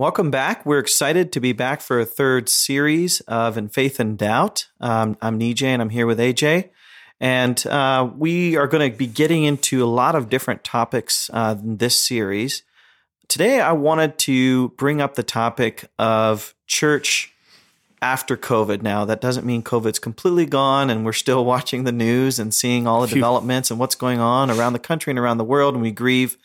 Welcome back. We're excited to be back for a third series of In Faith and Doubt. Um, I'm Nijay and I'm here with AJ. And uh, we are going to be getting into a lot of different topics uh, in this series. Today, I wanted to bring up the topic of church after COVID. Now, that doesn't mean COVID's completely gone and we're still watching the news and seeing all the developments and what's going on around the country and around the world. And we grieve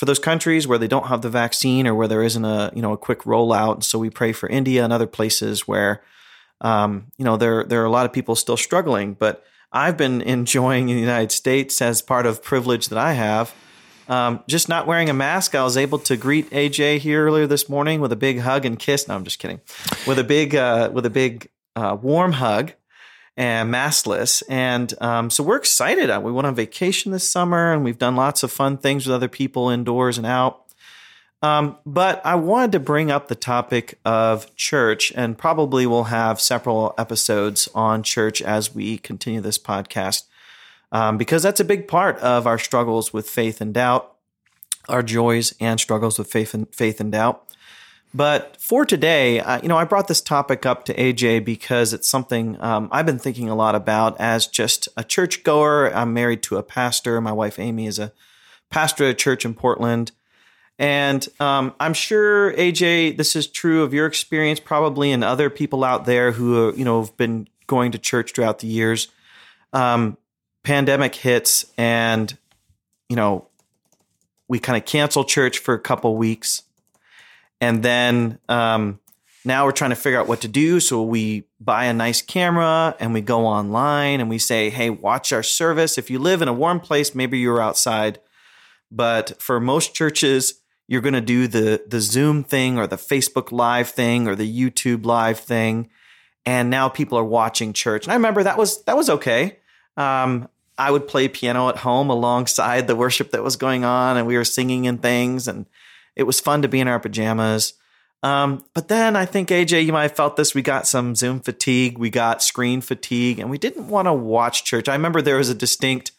for those countries where they don't have the vaccine or where there isn't a you know a quick rollout. So we pray for India and other places where um, you know there there are a lot of people still struggling. But I've been enjoying in the United States as part of privilege that I have. Um, just not wearing a mask, I was able to greet AJ here earlier this morning with a big hug and kiss. No, I'm just kidding. With a big, uh, with a big uh, warm hug and maskless. And um, so we're excited. Uh, we went on vacation this summer and we've done lots of fun things with other people indoors and out. Um, but I wanted to bring up the topic of church, and probably we'll have several episodes on church as we continue this podcast, um, because that's a big part of our struggles with faith and doubt, our joys and struggles with faith and faith and doubt. But for today, uh, you know, I brought this topic up to AJ because it's something um, I've been thinking a lot about as just a churchgoer. I'm married to a pastor. My wife Amy is a pastor at a church in Portland. And um, I'm sure AJ, this is true of your experience, probably, and other people out there who you know have been going to church throughout the years. Um, pandemic hits, and you know we kind of cancel church for a couple weeks and then um, now we're trying to figure out what to do. So we buy a nice camera and we go online and we say, hey, watch our service. If you live in a warm place, maybe you're outside. But for most churches, you're going to do the the Zoom thing or the Facebook Live thing or the YouTube Live thing, and now people are watching church. And I remember that was that was okay. Um, I would play piano at home alongside the worship that was going on, and we were singing and things, and it was fun to be in our pajamas. Um, but then I think AJ, you might have felt this. We got some Zoom fatigue, we got screen fatigue, and we didn't want to watch church. I remember there was a distinct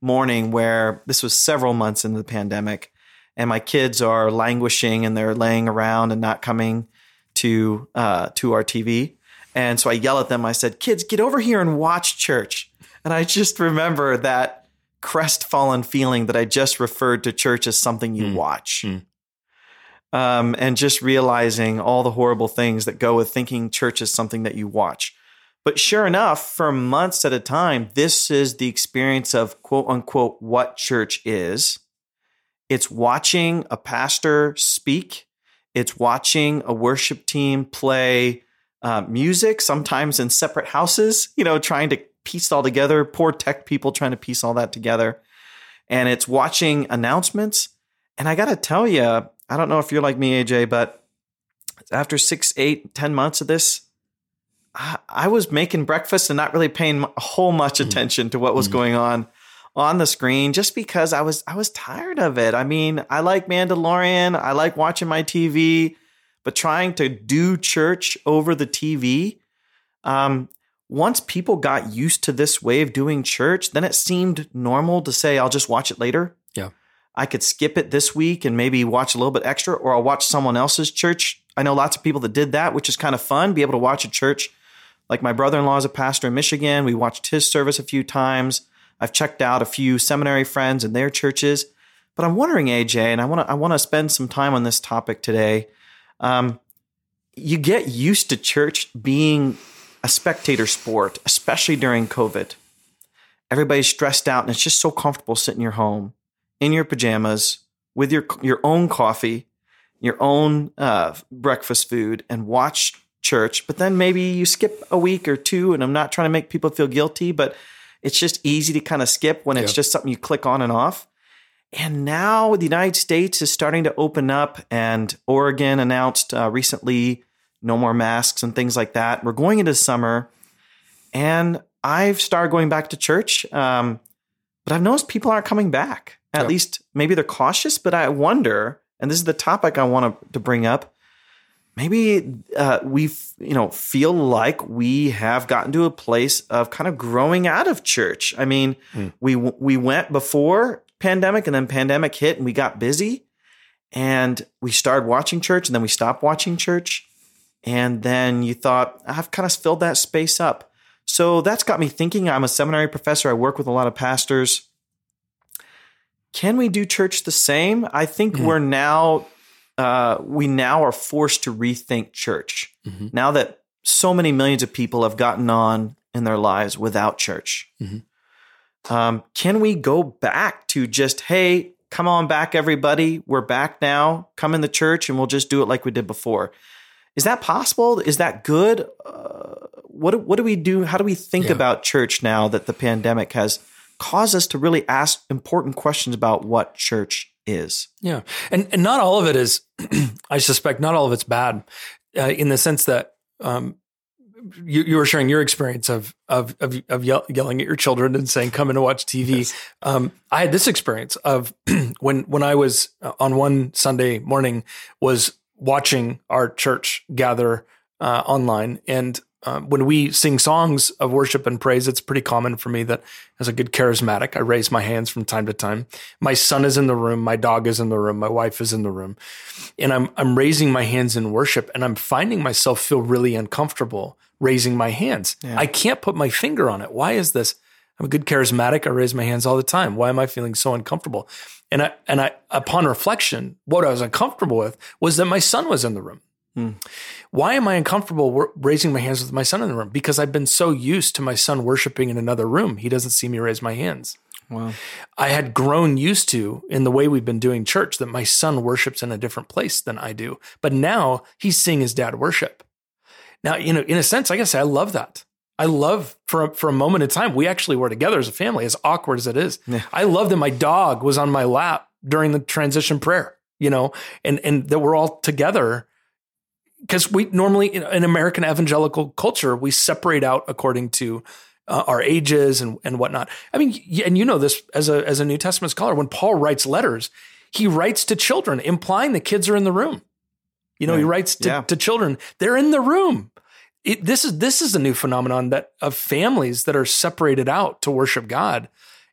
morning where this was several months into the pandemic, and my kids are languishing and they're laying around and not coming to uh, to our TV. And so I yell at them. I said, "Kids, get over here and watch church." And I just remember that crestfallen feeling that I just referred to church as something you mm. watch. Mm um, and just realizing all the horrible things that go with thinking church is something that you watch. But sure enough, for months at a time, this is the experience of quote unquote what church is. It's watching a pastor speak, it's watching a worship team play uh, music, sometimes in separate houses, you know, trying to piece it all together. Poor tech people trying to piece all that together. And it's watching announcements. And I got to tell you, I don't know if you're like me, AJ, but after six, eight, ten months of this, I, I was making breakfast and not really paying a whole much mm-hmm. attention to what was mm-hmm. going on on the screen just because I was I was tired of it. I mean, I like Mandalorian, I like watching my TV, but trying to do church over the TV, um, once people got used to this way of doing church, then it seemed normal to say, I'll just watch it later. I could skip it this week and maybe watch a little bit extra, or I'll watch someone else's church. I know lots of people that did that, which is kind of fun, be able to watch a church. Like my brother in law is a pastor in Michigan. We watched his service a few times. I've checked out a few seminary friends and their churches. But I'm wondering, AJ, and I want to I want to spend some time on this topic today. Um, you get used to church being a spectator sport, especially during COVID. Everybody's stressed out, and it's just so comfortable sitting in your home in your pajamas with your your own coffee, your own uh, breakfast food, and watch church. But then maybe you skip a week or two, and I'm not trying to make people feel guilty, but it's just easy to kind of skip when it's yeah. just something you click on and off. And now the United States is starting to open up, and Oregon announced uh, recently no more masks and things like that. We're going into summer, and I've started going back to church, um, but I've noticed people aren't coming back. At least maybe they're cautious, but I wonder, and this is the topic I want to bring up. Maybe uh, we, you know, feel like we have gotten to a place of kind of growing out of church. I mean, mm. we we went before pandemic, and then pandemic hit, and we got busy, and we started watching church and then we stopped watching church. And then you thought, I've kind of filled that space up. So that's got me thinking. I'm a seminary professor. I work with a lot of pastors. Can we do church the same? I think mm-hmm. we're now, uh, we now are forced to rethink church. Mm-hmm. Now that so many millions of people have gotten on in their lives without church. Mm-hmm. Um, can we go back to just, hey, come on back, everybody. We're back now. Come in the church and we'll just do it like we did before. Is that possible? Is that good? Uh, what, what do we do? How do we think yeah. about church now that the pandemic has caused us to really ask important questions about what church is? Yeah. And, and not all of it is, I suspect, not all of it's bad uh, in the sense that um, you, you were sharing your experience of of of, of yell, yelling at your children and saying, "Come in and watch TV." Yes. Um, I had this experience of when when I was uh, on one Sunday morning was watching our church gather uh, online, and um, when we sing songs of worship and praise, it's pretty common for me that as a good charismatic, I raise my hands from time to time. My son is in the room, my dog is in the room, my wife is in the room, and I'm I'm raising my hands in worship, and I'm finding myself feel really uncomfortable raising my hands. Yeah. I can't put my finger on it. Why is this? I'm a good charismatic. I raise my hands all the time. Why am I feeling so uncomfortable? And I and I upon reflection, what I was uncomfortable with was that my son was in the room. Hmm. Why am I uncomfortable raising my hands with my son in the room? Because I've been so used to my son worshiping in another room. He doesn't see me raise my hands. Wow. I had grown used to in the way we've been doing church that my son worships in a different place than I do. But now he's seeing his dad worship. Now, you know, in a sense, I guess I love that. I love for a, for a moment in time, we actually were together as a family, as awkward as it is. Yeah. I love that my dog was on my lap during the transition prayer, you know, and and that we're all together because we normally in American evangelical culture we separate out according to uh, our ages and and whatnot. I mean, and you know this as a as a New Testament scholar, when Paul writes letters, he writes to children, implying the kids are in the room. You know, right. he writes to, yeah. to children, they're in the room it, this is this is a new phenomenon that of families that are separated out to worship God,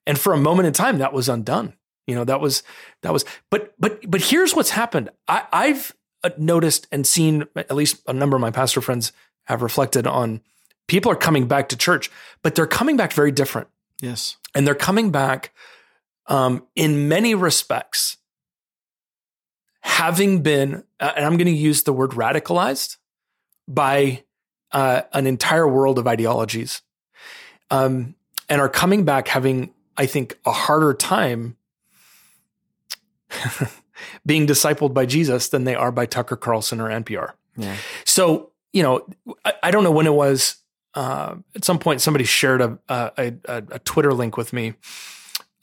and for a moment in time that was undone. You know that was that was. But but but here's what's happened. I, I've noticed and seen at least a number of my pastor friends have reflected on. People are coming back to church, but they're coming back very different. Yes, and they're coming back um, in many respects having been, uh, and I'm going to use the word radicalized by uh, an entire world of ideologies, um, and are coming back having, I think, a harder time being discipled by Jesus than they are by Tucker Carlson or NPR. Yeah. So, you know, I, I, don't know when it was. Uh, at some point, somebody shared a, a, a, a Twitter link with me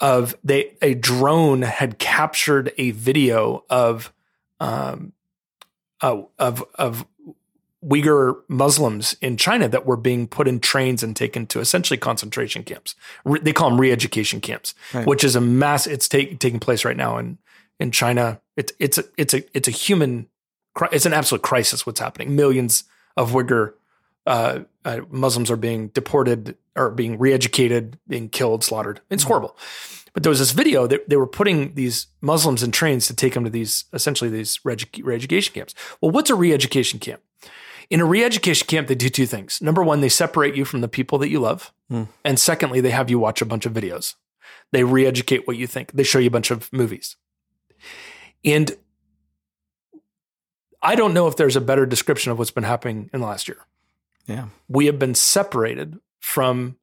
of they a drone had captured a video of um, uh, of of Uyghur Muslims in China that were being put in trains and taken to essentially concentration camps. Re- they call them re-education camps, right. which is a mass. It's take, taking place right now in in China. It's it's a it's a it's a human. It's an absolute crisis. What's happening? Millions of Uyghur uh, uh, Muslims are being deported or being re-educated, being killed, slaughtered. It's mm-hmm. horrible. But there was this video that they were putting these Muslims in trains to take them to these essentially these re-education camps. Well, what's a re-education camp? In a re education camp, they do two things. Number one, they separate you from the people that you love. Mm. And secondly, they have you watch a bunch of videos. They re educate what you think, they show you a bunch of movies. And I don't know if there's a better description of what's been happening in the last year. Yeah. We have been separated from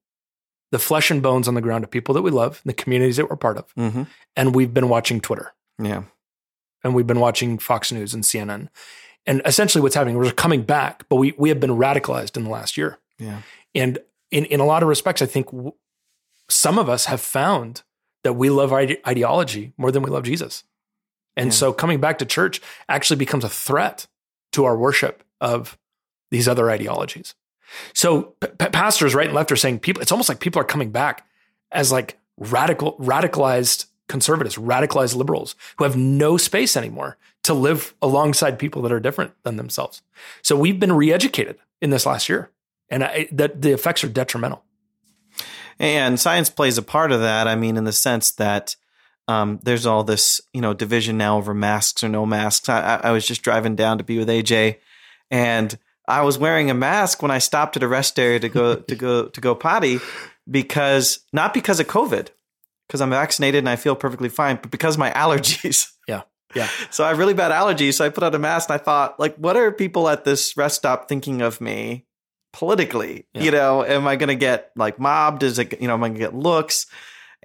the flesh and bones on the ground of people that we love, the communities that we're part of. Mm-hmm. And we've been watching Twitter. Yeah. And we've been watching Fox News and CNN. And essentially what's happening, we're coming back, but we, we have been radicalized in the last year. Yeah. And in, in a lot of respects, I think w- some of us have found that we love ide- ideology more than we love Jesus. And yeah. so coming back to church actually becomes a threat to our worship of these other ideologies. So p- pastors right and left are saying people, it's almost like people are coming back as like radical, radicalized conservatives, radicalized liberals who have no space anymore to live alongside people that are different than themselves. So we've been re-educated in this last year, and I, that the effects are detrimental. And science plays a part of that. I mean, in the sense that um, there's all this you know division now over masks or no masks. I, I, was just driving down to be with AJ, and I was wearing a mask when I stopped at a rest area to go to go to go potty because not because of COVID, because I'm vaccinated and I feel perfectly fine, but because of my allergies. Yeah. Yeah. So I have really bad allergies. So I put on a mask and I thought, like, what are people at this rest stop thinking of me politically? Yeah. You know, am I going to get like mobbed? Is it, you know, am I going to get looks?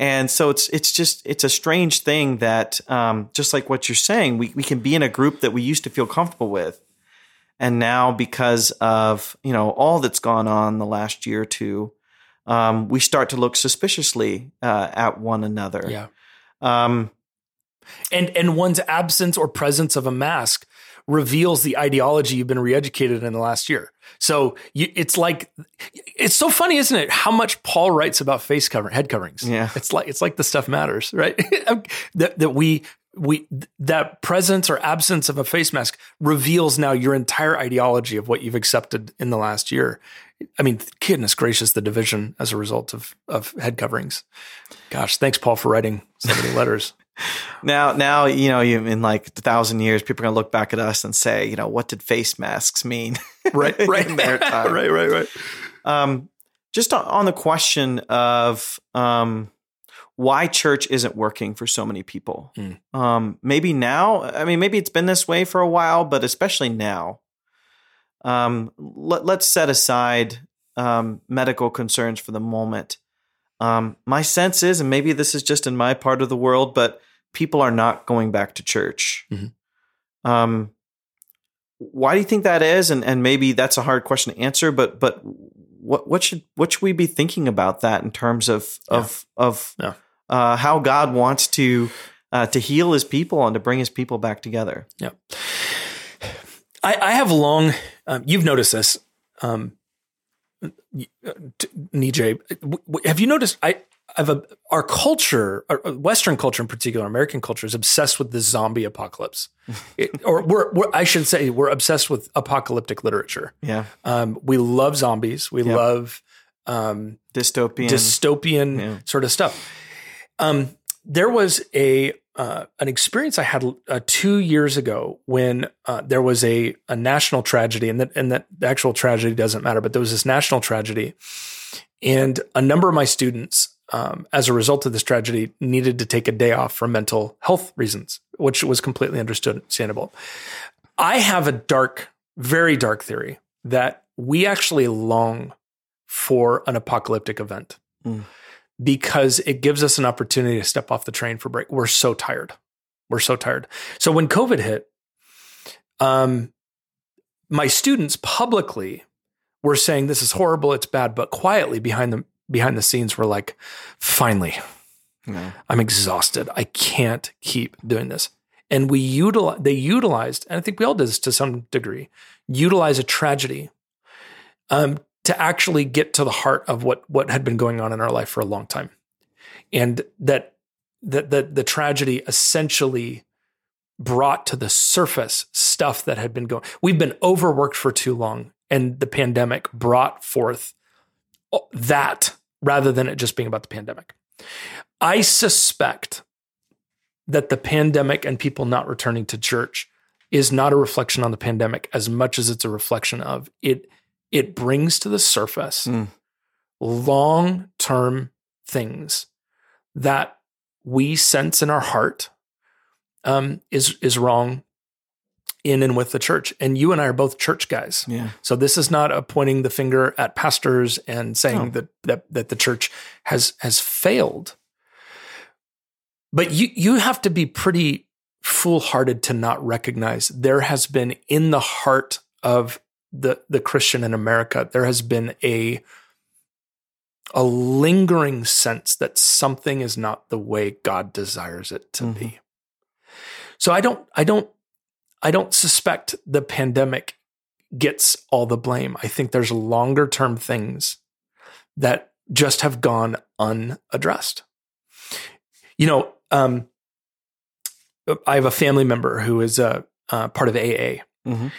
And so it's it's just it's a strange thing that um, just like what you're saying, we we can be in a group that we used to feel comfortable with, and now because of you know all that's gone on the last year or two, um, we start to look suspiciously uh, at one another. Yeah. Um, And and one's absence or presence of a mask reveals the ideology you've been reeducated in the last year. So you, it's like it's so funny, isn't it? How much Paul writes about face cover head coverings. Yeah. it's like it's like the stuff matters, right? that that we we that presence or absence of a face mask reveals now your entire ideology of what you've accepted in the last year. I mean, goodness gracious, the division as a result of of head coverings. Gosh, thanks, Paul, for writing so many letters. Now, now you know, you in like a thousand years, people are gonna look back at us and say, you know, what did face masks mean? Right, right, right, right, right. Um, just on- the question of um, why church isn't working for so many people. Hmm. Um, maybe now, I mean, maybe it's been this way for a while, but especially now. Um, let, let's set aside um, medical concerns for the moment. Um, my sense is, and maybe this is just in my part of the world, but people are not going back to church. Mhm. Um, why do you think that is? And and maybe that's a hard question to answer, but but what what should what should we be thinking about that in terms of of of Yeah. Uh, how God wants to uh, to heal His people and to bring His people back together? Yeah, I, I have long. Um, you've noticed this, um, uh, Nijay. w- w- Have you noticed? I a, our culture, our uh, Western culture in particular, American culture, is obsessed with the zombie apocalypse, It- or we're, we're I should say we're obsessed with apocalyptic literature. Yeah, Um, we love zombies. We Yep. love um, dystopian. dystopian Yeah. sort of stuff. Um, there was a uh, an experience I had uh, two years ago when uh, there was a a national tragedy, and that and that the actual tragedy doesn't matter, but there was this national tragedy, and a number of my students, um, as a result of this tragedy, needed to take a day off for mental health reasons, which was completely understandable. I have a dark, very dark theory that we actually long for an apocalyptic event Mm. because it gives us an opportunity to step off the train for break. We're so tired. We're so tired. So when COVID hit, um, my students publicly were saying this is horrible, it's bad, but quietly behind the behind the scenes were like, finally, No. I'm exhausted. I can't keep doing this. And we utilize they utilized, and I think we all did this to some degree, utilize a tragedy um, to actually get to the heart of what what had been going on in our life for a long time. And that that the, the tragedy essentially brought to the surface stuff that had been going. We've been overworked for too long, and the pandemic brought forth that rather than it just being about the pandemic. I suspect that the pandemic and people not returning to church is not a reflection on the pandemic as much as it's a reflection of it it brings to the surface Mm. long-term things that we sense in our heart um, is is wrong in and with the church. And you and I are both church guys. Yeah. So this is not a pointing the finger at pastors and saying No. that, that that the church has has failed. But you you have to be pretty foolhardy to not recognize there has been in the heart of the the Christian in America there has been a a lingering sense that something is not the way God desires it to be. Mm-hmm. So I don't I don't I don't suspect the pandemic gets all the blame. I think there's longer term things that just have gone unaddressed. You know, um, I have a family member who is a uh, part of AA, Mhm.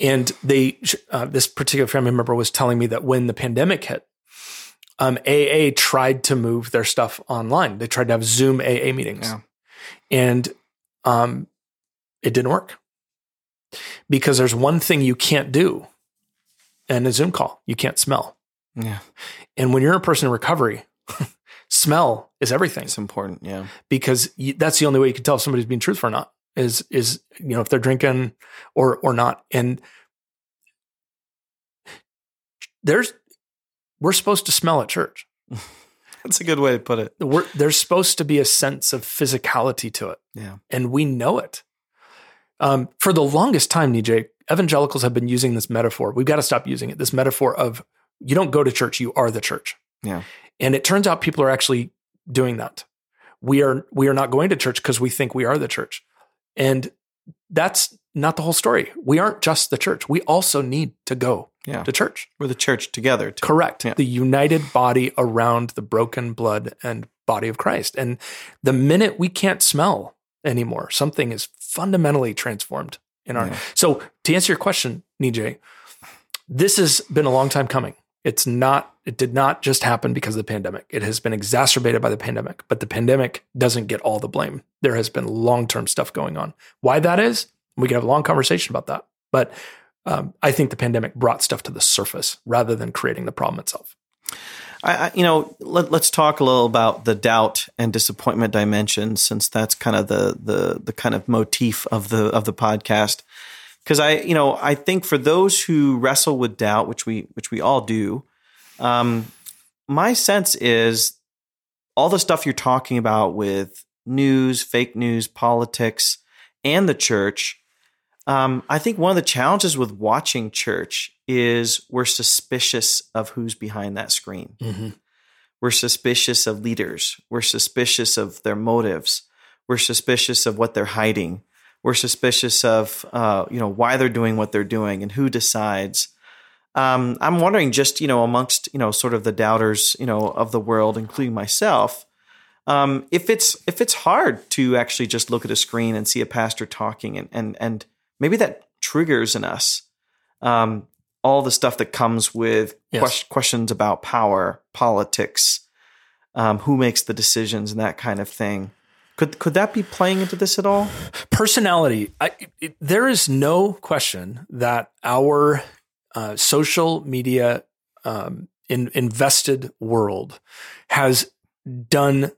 and they uh, this particular family member was telling me that when the pandemic hit, um, AA tried to move their stuff online. They tried to have Zoom AA meetings. Yeah. and um, it didn't work because there's one thing you can't do in a Zoom call: you can't smell. Yeah. And when you're a person in recovery, smell is everything. It's important. Yeah. because you, that's the only way you can tell if somebody's being truthful or not is is you know if they're drinking or or not and there's we're supposed to smell at church That's a good way to put it. we're, there's supposed to be a sense of physicality to it Yeah. and we know it um, for the longest time Nijay evangelicals have been using this metaphor we've got to stop using it this metaphor of you don't go to church you are the church Yeah. and it turns out people are actually doing that. We are we are not going to church because we think we are the church. And that's not the whole story. We aren't just the church. We also need to go Yeah. to church. We're the church together. Too. Correct. Yeah. The united body around the broken blood and body of Christ. And the minute we can't smell anymore, something is fundamentally transformed in our. Yeah. So to answer your question, Nijay, this has been a long time coming. It's not, it did not just happen because of the pandemic. It has been exacerbated by the pandemic, but the pandemic doesn't get all the blame. There has been long term stuff going on. Why that is, we could have a long conversation about that. But um, I think the pandemic brought stuff to the surface rather than creating the problem itself. I, I you know, let, let's talk a little about the doubt and disappointment dimension, since that's kind of the the the kind of motif of the of the podcast. Because I, you know, I think for those who wrestle with doubt, which we which we all do, um, my sense is all the stuff you're talking about with news, fake news, politics, and the church. Um, I think one of the challenges with watching church is we're suspicious of who's behind that screen. We're suspicious of leaders. We're suspicious of their motives. We're suspicious of what they're hiding. We're suspicious of uh, you know why they're doing what they're doing and who decides. Um, I'm wondering, just you know, amongst you know, sort of the doubters, you know, of the world, including myself, um, if it's if it's hard to actually just look at a screen and see a pastor talking, and and and maybe that triggers in us um, all the stuff that comes with Yes. ques- questions about power, politics, um, who makes the decisions, and that kind of thing. Could could that be playing into this at all? personality I, it, there is no question that our uh, social media um, in, invested world has done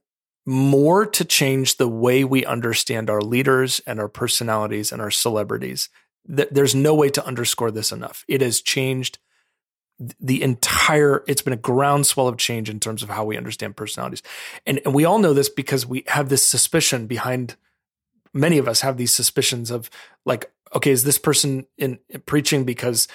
more to change the way we understand our leaders and our personalities and our celebrities Th- there's no way to underscore this enough it has changed the entire it's been a groundswell of change in terms of how we understand personalities and, and we all know this because we have this suspicion behind many of us have these suspicions of like okay is this person in preaching because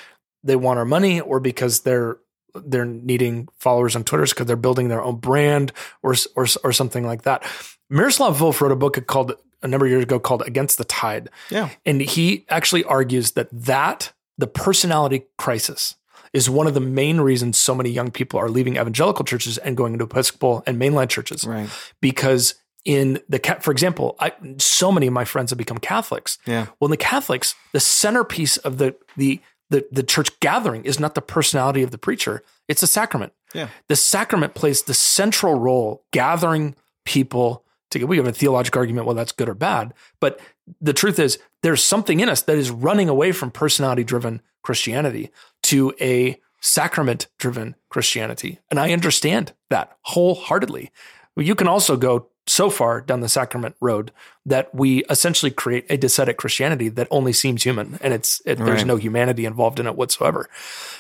they want our money or because they're they're needing followers on Twitter because they're building their own brand or or or something like that. Miroslav Volf wrote a book called a number of years ago called Against the Tide, Yeah, and he actually argues that that the personality crisis is one of the main reasons so many young people are leaving evangelical churches and going into Episcopal and mainline churches right. because in the for example, I, so many of my friends have become Catholics. Yeah, Well, in the Catholics, the centerpiece of the the the, the church gathering is not the personality of the preacher; it's the sacrament. yeah, The sacrament plays the central role, gathering people We have a theological argument whether that's good or bad, but the truth is there's something in us that is running away from personality-driven Christianity to a sacrament-driven Christianity, and I understand that wholeheartedly. You can also go so far down the sacrament road that we essentially create a docetic Christianity that only seems human, and it's it, there's no humanity involved in it whatsoever.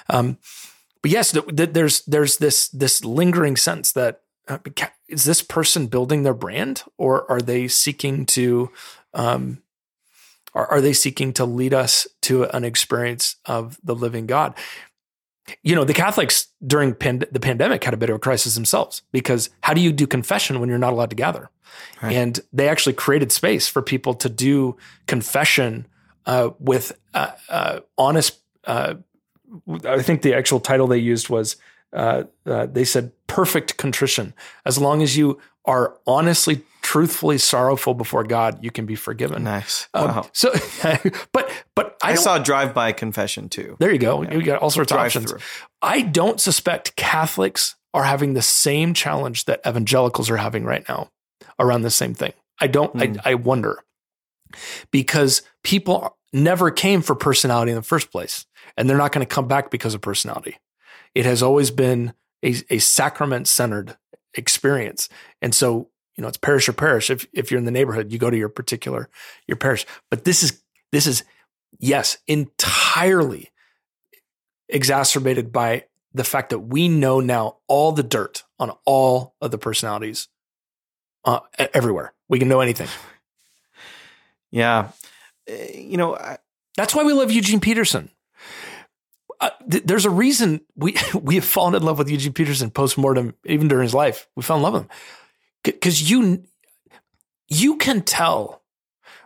Um, but yes, th- th- there's there's this this lingering sense that is this person building their brand, or are they seeking to, um, are, are they seeking to lead us to an experience of the living God? You know, the Catholics during pand- the pandemic had a bit of a crisis themselves because how do you do confession when you're not allowed to gather? Right. And they actually created space for people to do confession uh, with uh, uh, honest. Uh, I think the actual title they used was uh, uh, they said perfect contrition. As long as you are honestly, truthfully sorrowful before God, you can be forgiven. nice. Um, wow. So, but but I, I saw drive by confession too. there you go. You got all sorts of options. through. I don't suspect Catholics are having the same challenge that evangelicals are having right now around the same thing. I don't. Mm. I, I wonder because people never came for personality in the first place, and they're not going to come back because of personality. It has always been a, a sacrament centered experience, and so you know it's parish or parish. If if you're in the neighborhood, you go to your particular your parish. But this is this is yes, entirely exacerbated by the fact that we know now all the dirt on all of the personalities uh, everywhere. We can know anything. Yeah. Uh, You know, I, That's why we love Eugene Peterson. Uh, th- there's a reason we we have fallen in love with Eugene Peterson post mortem, even during his life. We fell in love with him because you you can tell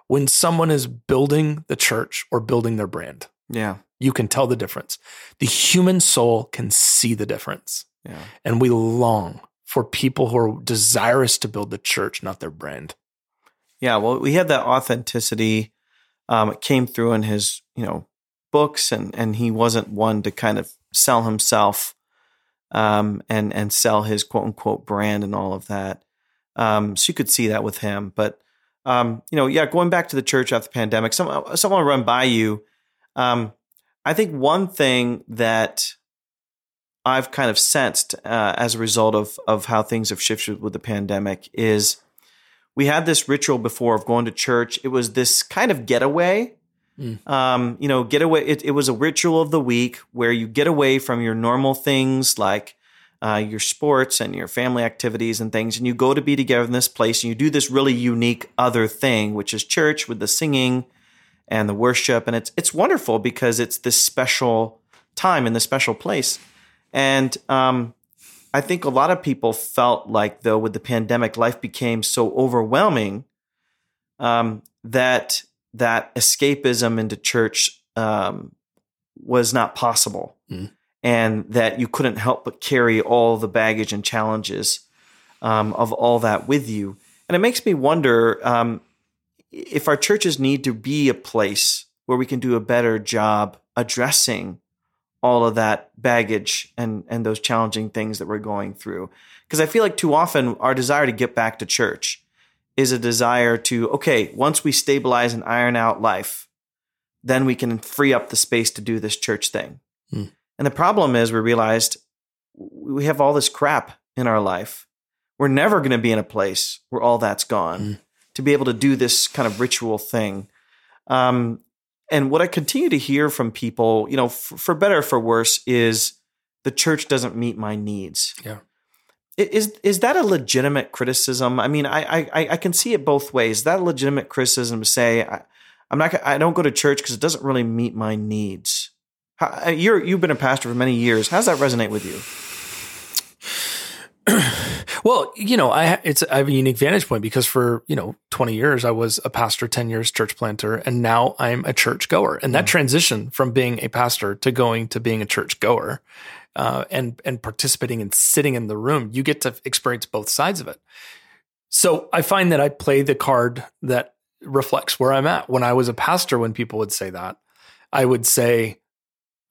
when someone is building the church or building their brand. yeah. You can tell the difference. The human soul can see the difference, Yeah. and we long for people who are desirous to build the church, not their brand. Yeah, well, we had that authenticity. Um, it came through in his, you know, books, and and he wasn't one to kind of sell himself, um, and and sell his quote unquote brand and all of that. Um, so you could see that with him. But um, you know, yeah, going back to the church after the pandemic, some someone run by you. Um, I think one thing that I've kind of sensed uh, as a result of of how things have shifted with the pandemic is we had this ritual before of going to church. It was this kind of getaway. Mm. Um, you know, getaway. It, it was a ritual of the week where you get away from your normal things like uh, your sports and your family activities and things, and you go to be together in this place, and you do this really unique other thing, which is church with the singing and the worship, and it's it's wonderful because it's this special time in this special place, and um, I think a lot of people felt like, though, with the pandemic, life became so overwhelming um, that that escapism into church um, was not possible, Mm. and that you couldn't help but carry all the baggage and challenges um, of all that with you. And it makes me wonder um, if our churches need to be a place where we can do a better job addressing all of that baggage and and those challenging things that we're going through because i feel like too often our desire to get back to church is a desire to okay once we stabilize and iron out life then we can free up the space to do this church thing Hmm. and the problem is we realized we have all this crap in our life we're never going to be in a place where all that's gone Hmm. to be able to do this kind of ritual thing um, and what I continue to hear from people, you know, for better or for worse, is the church doesn't meet my needs. Yeah. Is is that a legitimate criticism? I mean, I I, I can see it both ways. Is that a legitimate criticism to say I, I'm not I don't go to church because it doesn't really meet my needs? How, uh, you're you've been a pastor for many years. How does that resonate with you? Well, you know, I it's I have a unique vantage point because for you know twenty years I was a pastor, ten years church planter, and now I'm a church goer. And that transition from being a pastor to going to being a church goer, uh, and and participating and sitting in the room, you get to experience both sides of it. So I find that I play the card that reflects where I'm at. When I was a pastor, when people would say that, I would say,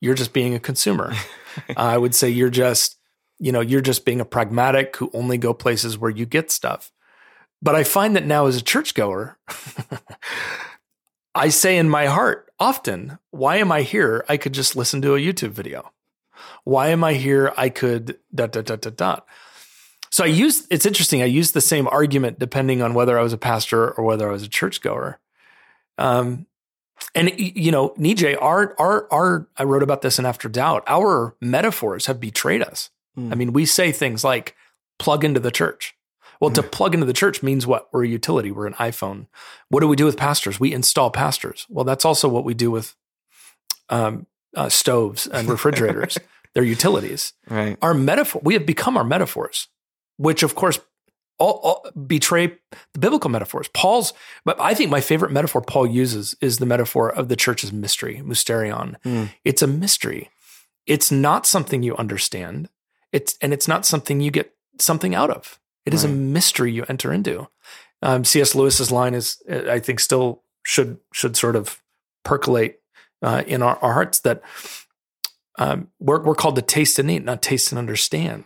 "You're just being a consumer." I would say, "You're just." you know, you're just being a pragmatic who only go places where you get stuff. But I find that now as a churchgoer, I say in my heart often, why am I here? I could just listen to a YouTube video. Why am I here? I could dot dot dot dot dot. So I use it's interesting. I use the same argument depending on whether I was a pastor or whether I was a churchgoer. Um, and you know, Nijay, our our our I wrote about this in After Doubt. Our metaphors have betrayed us. Hmm. I mean, we say things like plug into the church. Well, to plug into the church means what? We're a utility, we're an iPhone. What do we do with pastors? We install pastors. Well, that's also what we do with um, uh, stoves and refrigerators. They're utilities. Right. Our metaphor, we have become our metaphors, which of course all, all betray the biblical metaphors. Paul's, but I think my favorite metaphor Paul uses is the metaphor of the church's mystery, mysterion. Hmm. It's a mystery. It's not something you understand. It's and it's not something you get something out of. It is a mystery you enter into. Um, C.S. Lewis's line is, uh, I think, still should should sort of percolate uh, in our, our hearts that um, we're we're called to taste and eat, not taste and understand.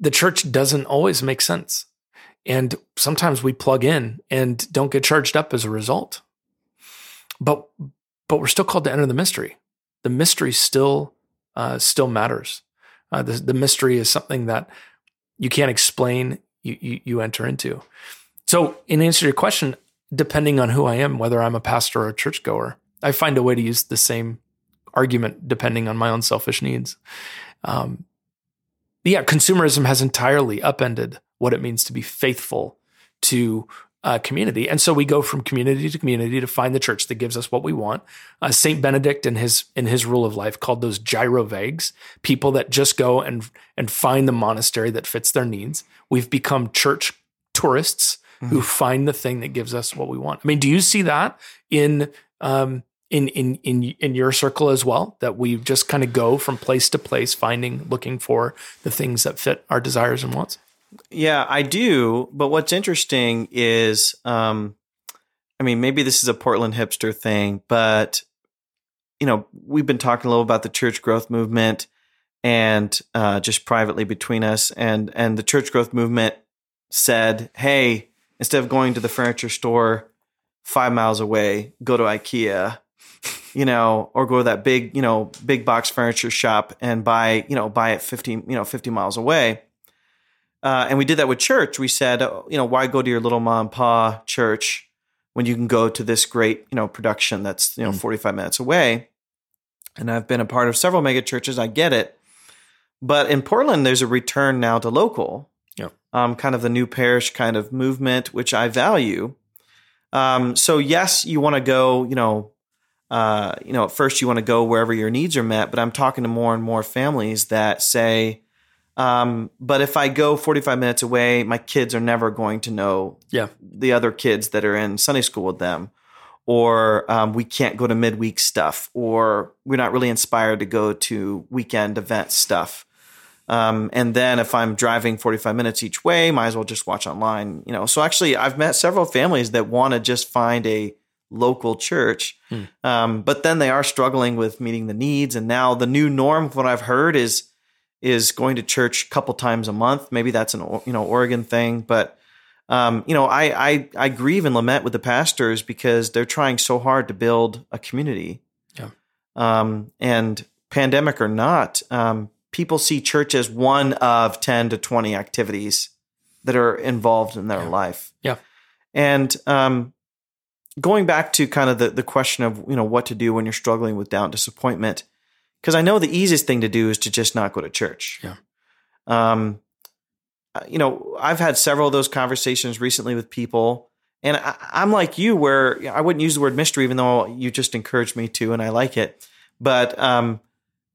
The church doesn't always make sense. And sometimes we plug in and don't get charged up as a result. But but we're still called to enter the mystery. The mystery still uh, still matters. Uh, the, the mystery is something that you can't explain. You, you you enter into. So, in answer to your question, depending on who I am, whether I'm a pastor or a churchgoer, I find a way to use the same argument depending on my own selfish needs. Um, yeah, consumerism has entirely upended what it means to be faithful to uh, community. And so we go from community to community to find the church that gives us what we want. Uh, Saint Benedict in his in his rule of life called those gyrovagues, people that just go and and find the monastery that fits their needs. We've become church tourists mm-hmm. who find the thing that gives us what we want. I mean, do you see that in um, in in in in your circle as well that we just kind of go from place to place finding looking for the things that fit our desires and wants? Yeah i do but what's interesting is um i mean maybe this is a portland hipster thing but you know we've been talking a little about the church growth movement and uh, just privately between us and and the church growth movement said hey instead of going to the furniture store five miles away go to ikea you know, or go to that big, you know, big box furniture shop and buy, you know, buy it 50, you know, 50 miles away. Uh, and we did that with church. We said, oh, you know, why go to your little mom and pa church when you can go to this great, you know, production that's, you know, mm 45 minutes away? And I've been a part of several mega churches. I get it. But in Portland, there's a return now to local, yeah. um, kind of the new parish kind of movement, which I value. Um, so yes, you want to go, you know, uh, you know, at first you want to go wherever your needs are met, but I'm talking to more and more families that say, um, but if I go 45 minutes away, my kids are never going to know yeah. the other kids that are in Sunday school with them. Or um, we can't go to midweek stuff, or we're not really inspired to go to weekend event stuff. Um, and then if I'm driving 45 minutes each way, might as well just watch online. You know, so actually, I've met several families that want to just find a local church. Hmm. Um, but then they are struggling with meeting the needs. And now the new norm, what I've heard is is going to church a couple times a month. Maybe that's an you know Oregon thing, but um, you know I, I I grieve and lament with the pastors because they're trying so hard to build a community. Yeah. Um, and pandemic or not, um, people see church as one of ten to twenty activities that are involved in their yeah. life. Yeah. And um, going back to kind of the, the question of you know what to do when you're struggling with doubt and disappointment because i know the easiest thing to do is to just not go to church. Yeah. Um uh, you know i've had several of those conversations recently with people and I, i'm like you where i wouldn't use the word mystery even though you just encouraged me to and i like it. But um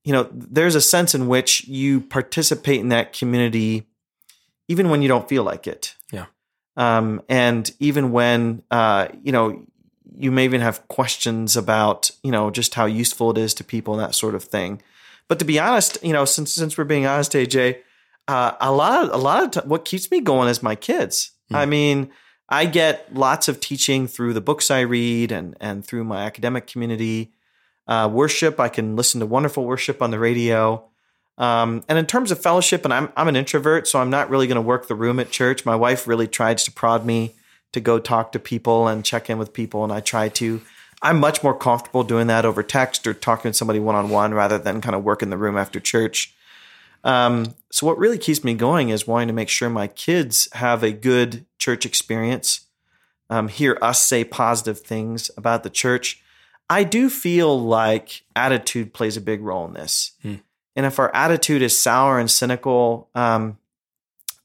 you know there's a sense in which you participate in that community even when you don't feel like it. Yeah. Um, and even when uh, you know you may even have questions about you know just how useful it is to people and that sort of thing. But to be honest, you know, since since we're being honest, AJ, uh, a lot of, a lot of t- what keeps me going is my kids. Mm. I mean, I get lots of teaching through the books I read and and through my academic community. Uh, worship, I can listen to wonderful worship on the radio. Um, and in terms of fellowship, and I'm I'm an introvert, so I'm not really going to work the room at church. My wife really tries to prod me to go talk to people and check in with people. And I try to, I'm much more comfortable doing that over text or talking to somebody one on one rather than kind of work in the room after church. Um, so, what really keeps me going is wanting to make sure my kids have a good church experience, um, hear us say positive things about the church. I do feel like attitude plays a big role in this. Hmm. And if our attitude is sour and cynical, um,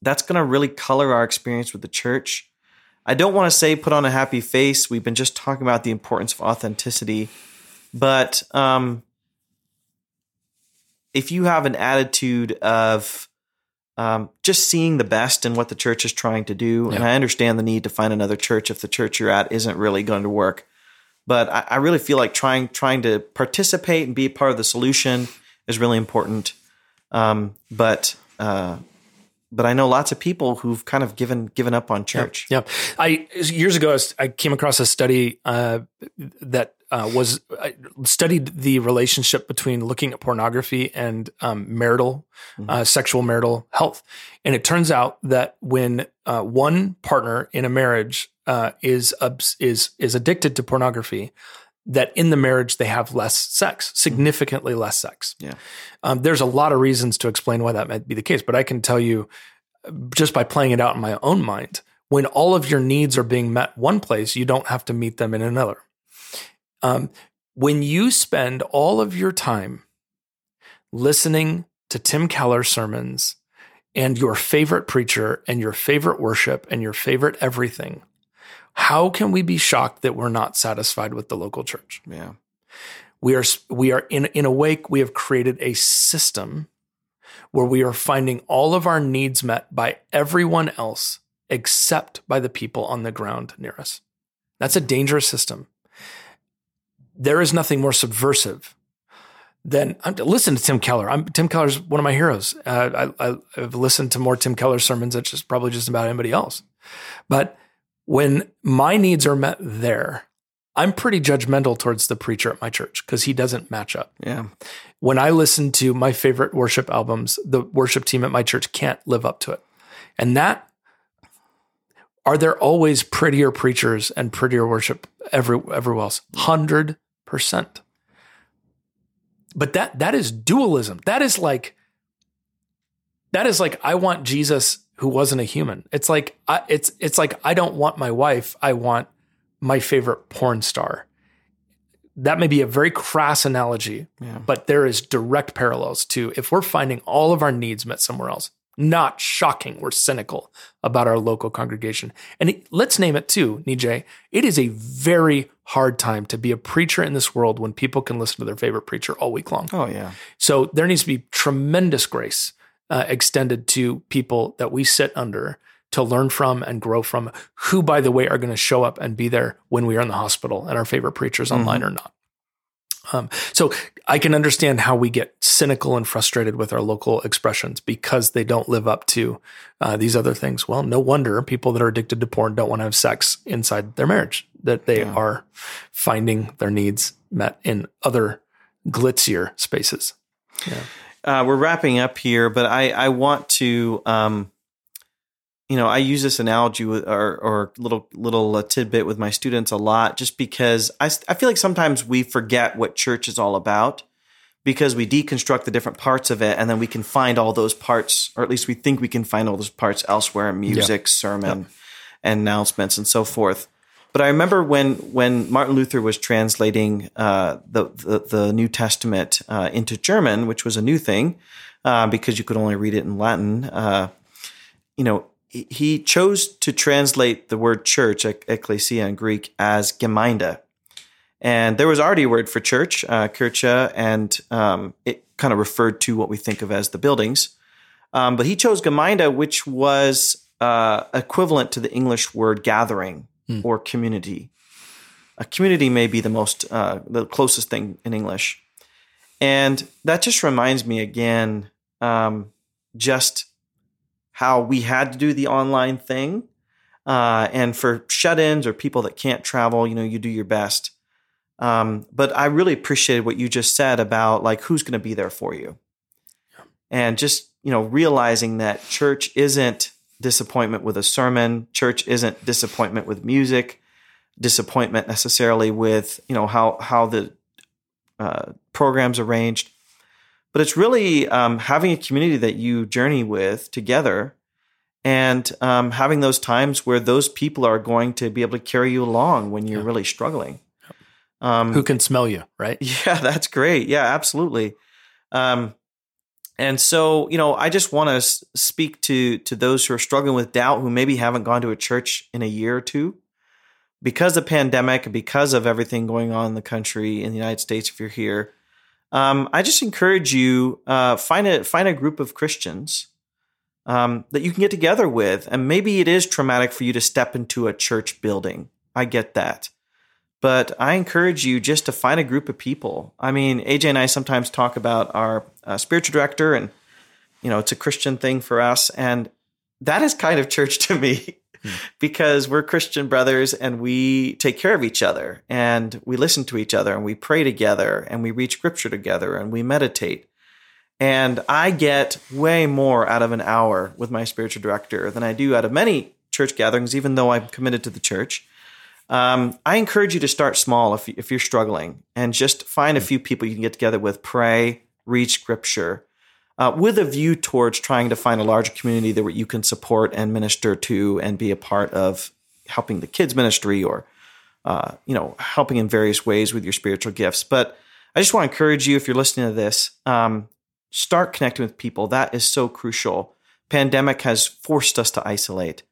that's going to really color our experience with the church. I don't want to say put on a happy face. We've been just talking about the importance of authenticity. But um, if you have an attitude of um, just seeing the best in what the church is trying to do, yeah. and I understand the need to find another church if the church you're at isn't really going to work. But I, I really feel like trying trying to participate and be part of the solution is really important. Um, but uh, but I know lots of people who've kind of given given up on church. Yeah, yeah. I years ago I came across a study uh, that uh, was I studied the relationship between looking at pornography and um, marital, mm-hmm. uh, sexual marital health, and it turns out that when uh, one partner in a marriage uh, is is is addicted to pornography, that in the marriage they have less sex, significantly less sex. Yeah. Um, there's a lot of reasons to explain why that might be the case, but I can tell you just by playing it out in my own mind, when all of your needs are being met one place, you don't have to meet them in another. Um, when you spend all of your time listening to Tim Keller sermons and your favorite preacher and your favorite worship and your favorite everything, how can we be shocked that we're not satisfied with the local church? Yeah. We are we are in in a wake we have created a system where we are finding all of our needs met by everyone else except by the people on the ground near us. That's a dangerous system. There is nothing more subversive than listen to Tim Keller. I'm, Tim Keller's one of my heroes. Uh, I, have listened to more Tim Keller sermons than just probably just about anybody else. But when my needs are met there, I'm pretty judgmental towards the preacher at my church because he doesn't match up. Yeah. When I listen to my favorite worship albums, the worship team at my church can't live up to it. And that are there always prettier preachers and prettier worship every everywhere else? Hundred percent. But that that is dualism. That is like that is like I want Jesus who wasn't a human. It's like I, it's it's like I don't want my wife. I want my favorite porn star. That may be a very crass analogy, yeah. but there is direct parallels to if we're finding all of our needs met somewhere else. Not shocking. We're cynical about our local congregation. And it, let's name it too, Nijay. It is a very hard time to be a preacher in this world when people can listen to their favorite preacher all week long. Oh, yeah. So there needs to be tremendous grace uh, extended to people that we sit under to learn from and grow from, who, by the way, are going to show up and be there when we are in the hospital and our favorite preachers online mm-hmm. or not. Um, so I can understand how we get cynical and frustrated with our local expressions because they don't live up to uh, these other things. Well, no wonder people that are addicted to porn don't want to have sex inside their marriage, that they yeah. are finding their needs met in other glitzier spaces. Yeah uh, we're wrapping up here, but I, I want to, um, you know, I use this analogy with, or, or little little uh, tidbit with my students a lot, just because I, I feel like sometimes we forget what church is all about because we deconstruct the different parts of it, and then we can find all those parts, or at least we think we can find all those parts elsewhere in music, yeah. sermon, and announcements, and so forth. But I remember when when Martin Luther was translating uh, the, the, the New Testament uh, into German, which was a new thing uh, because you could only read it in Latin. Uh, you know, he chose to translate the word church, ecclesia in Greek, as Gemeinde. And there was already a word for church, uh, Kirche, and um, it kind of referred to what we think of as the buildings. Um, but he chose Gemeinde, which was uh, equivalent to the English word gathering mm. or community. A community may be the most, uh, the closest thing in English. And that just reminds me again, um, just how we had to do the online thing. Uh, and for shut ins or people that can't travel, you know, you do your best. Um, but I really appreciated what you just said about like who's going to be there for you. Yeah. And just, you know, realizing that church isn't disappointment with a sermon. Church isn't disappointment with music, disappointment necessarily with you know how how the uh, programs arranged, but it's really um, having a community that you journey with together, and um, having those times where those people are going to be able to carry you along when you're yeah. really struggling. Um, Who can smell you, right? Yeah, that's great. Yeah, absolutely. Um, and so, you know, I just want to speak to to those who are struggling with doubt, who maybe haven't gone to a church in a year or two, because of pandemic, because of everything going on in the country in the United States. If you're here, um, I just encourage you uh, find a find a group of Christians um, that you can get together with, and maybe it is traumatic for you to step into a church building. I get that. But I encourage you just to find a group of people. I mean, AJ and I sometimes talk about our uh, spiritual director, and you know, it's a Christian thing for us. And that is kind of church to me because we're Christian brothers and we take care of each other and we listen to each other and we pray together and we read scripture together and we meditate. And I get way more out of an hour with my spiritual director than I do out of many church gatherings, even though I'm committed to the church. Um, I encourage you to start small if, if you're struggling and just find a few people you can get together with, pray, read scripture, uh, with a view towards trying to find a larger community that you can support and minister to and be a part of helping the kids ministry or uh, you know helping in various ways with your spiritual gifts. But i just want to encourage you if you're listening to this um, start connecting with people. That is so crucial. Pandemic has forced us to isolate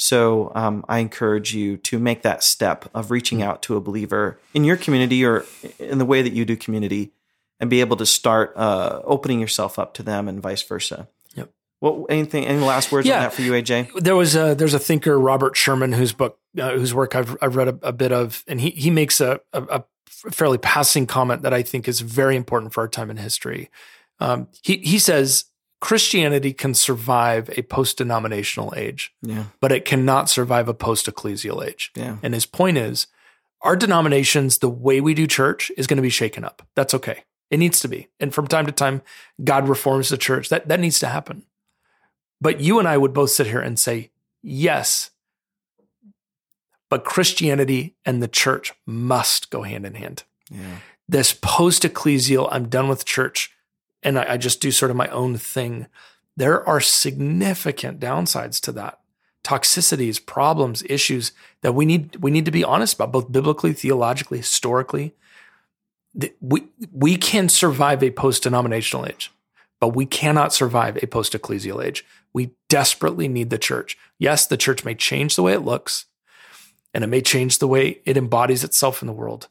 so um, i encourage you to make that step of reaching out to a believer in your community or in the way that you do community and be able to start uh, opening yourself up to them and vice versa. Yep. What anything? Any last words yeah. on that for you, AJ? There was a there's a thinker Robert Sherman whose book uh, whose work I've I've read a, a, bit of, and he he makes a, a, a fairly passing comment that I think is very important for our time in history. Um, he he says Christianity can survive a post denominational age, yeah. but it cannot survive a post ecclesial age. Yeah. And his point is, our denominations, the way we do church, is going to be shaken up. That's okay. It needs to be. And from time to time, God reforms the church. That, that needs to happen. But you and I would both sit here and say, yes, but Christianity and the church must go hand in hand. Yeah. This post ecclesial, I'm done with church and I, I just do sort of my own thing. There are significant downsides to that toxicities, problems, issues that we need we need to be honest about, both biblically, theologically, historically we we can survive a post-denominational age, but we cannot survive a post-ecclesial age. We desperately need the church. Yes, the church may change the way it looks, and it may change the way it embodies itself in the world,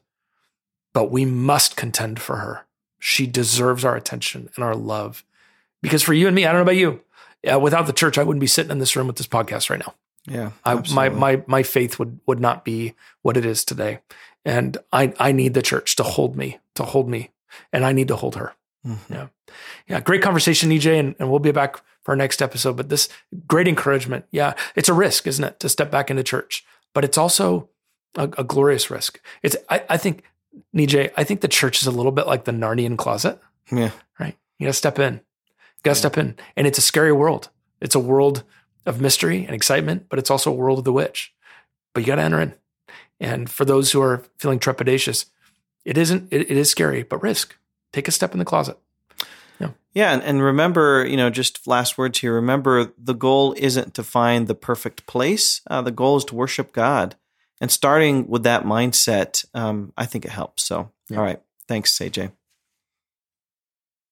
but we must contend for her. She deserves our attention and our love. Because for you and me, I don't know about you, uh, without the church, I wouldn't be sitting in this room with this podcast right now. Yeah, I, my my my faith would would not be what it is today. And I, I need the church to hold me, to hold me, and I need to hold her. Mm-hmm. Yeah. Yeah. Great conversation, AJ. And, and we'll be back for our next episode. But this great encouragement. Yeah. It's a risk, isn't it, to step back into church? But it's also a, a glorious risk. It's, I, I think, AJ, I think the church is a little bit like the Narnian closet. Yeah. Right. You got to step in. You got to yeah. step in. And it's a scary world. It's a world of mystery and excitement, but it's also a world of the witch. But you got to enter in. And for those who are feeling trepidatious, it isn't, it, it is scary, but risk. Take a step in the closet. Yeah. Yeah. And, and remember, you know, just last words here remember the goal isn't to find the perfect place, uh, the goal is to worship God. And starting with that mindset, um, I think it helps. So, yeah. all right. Thanks, AJ.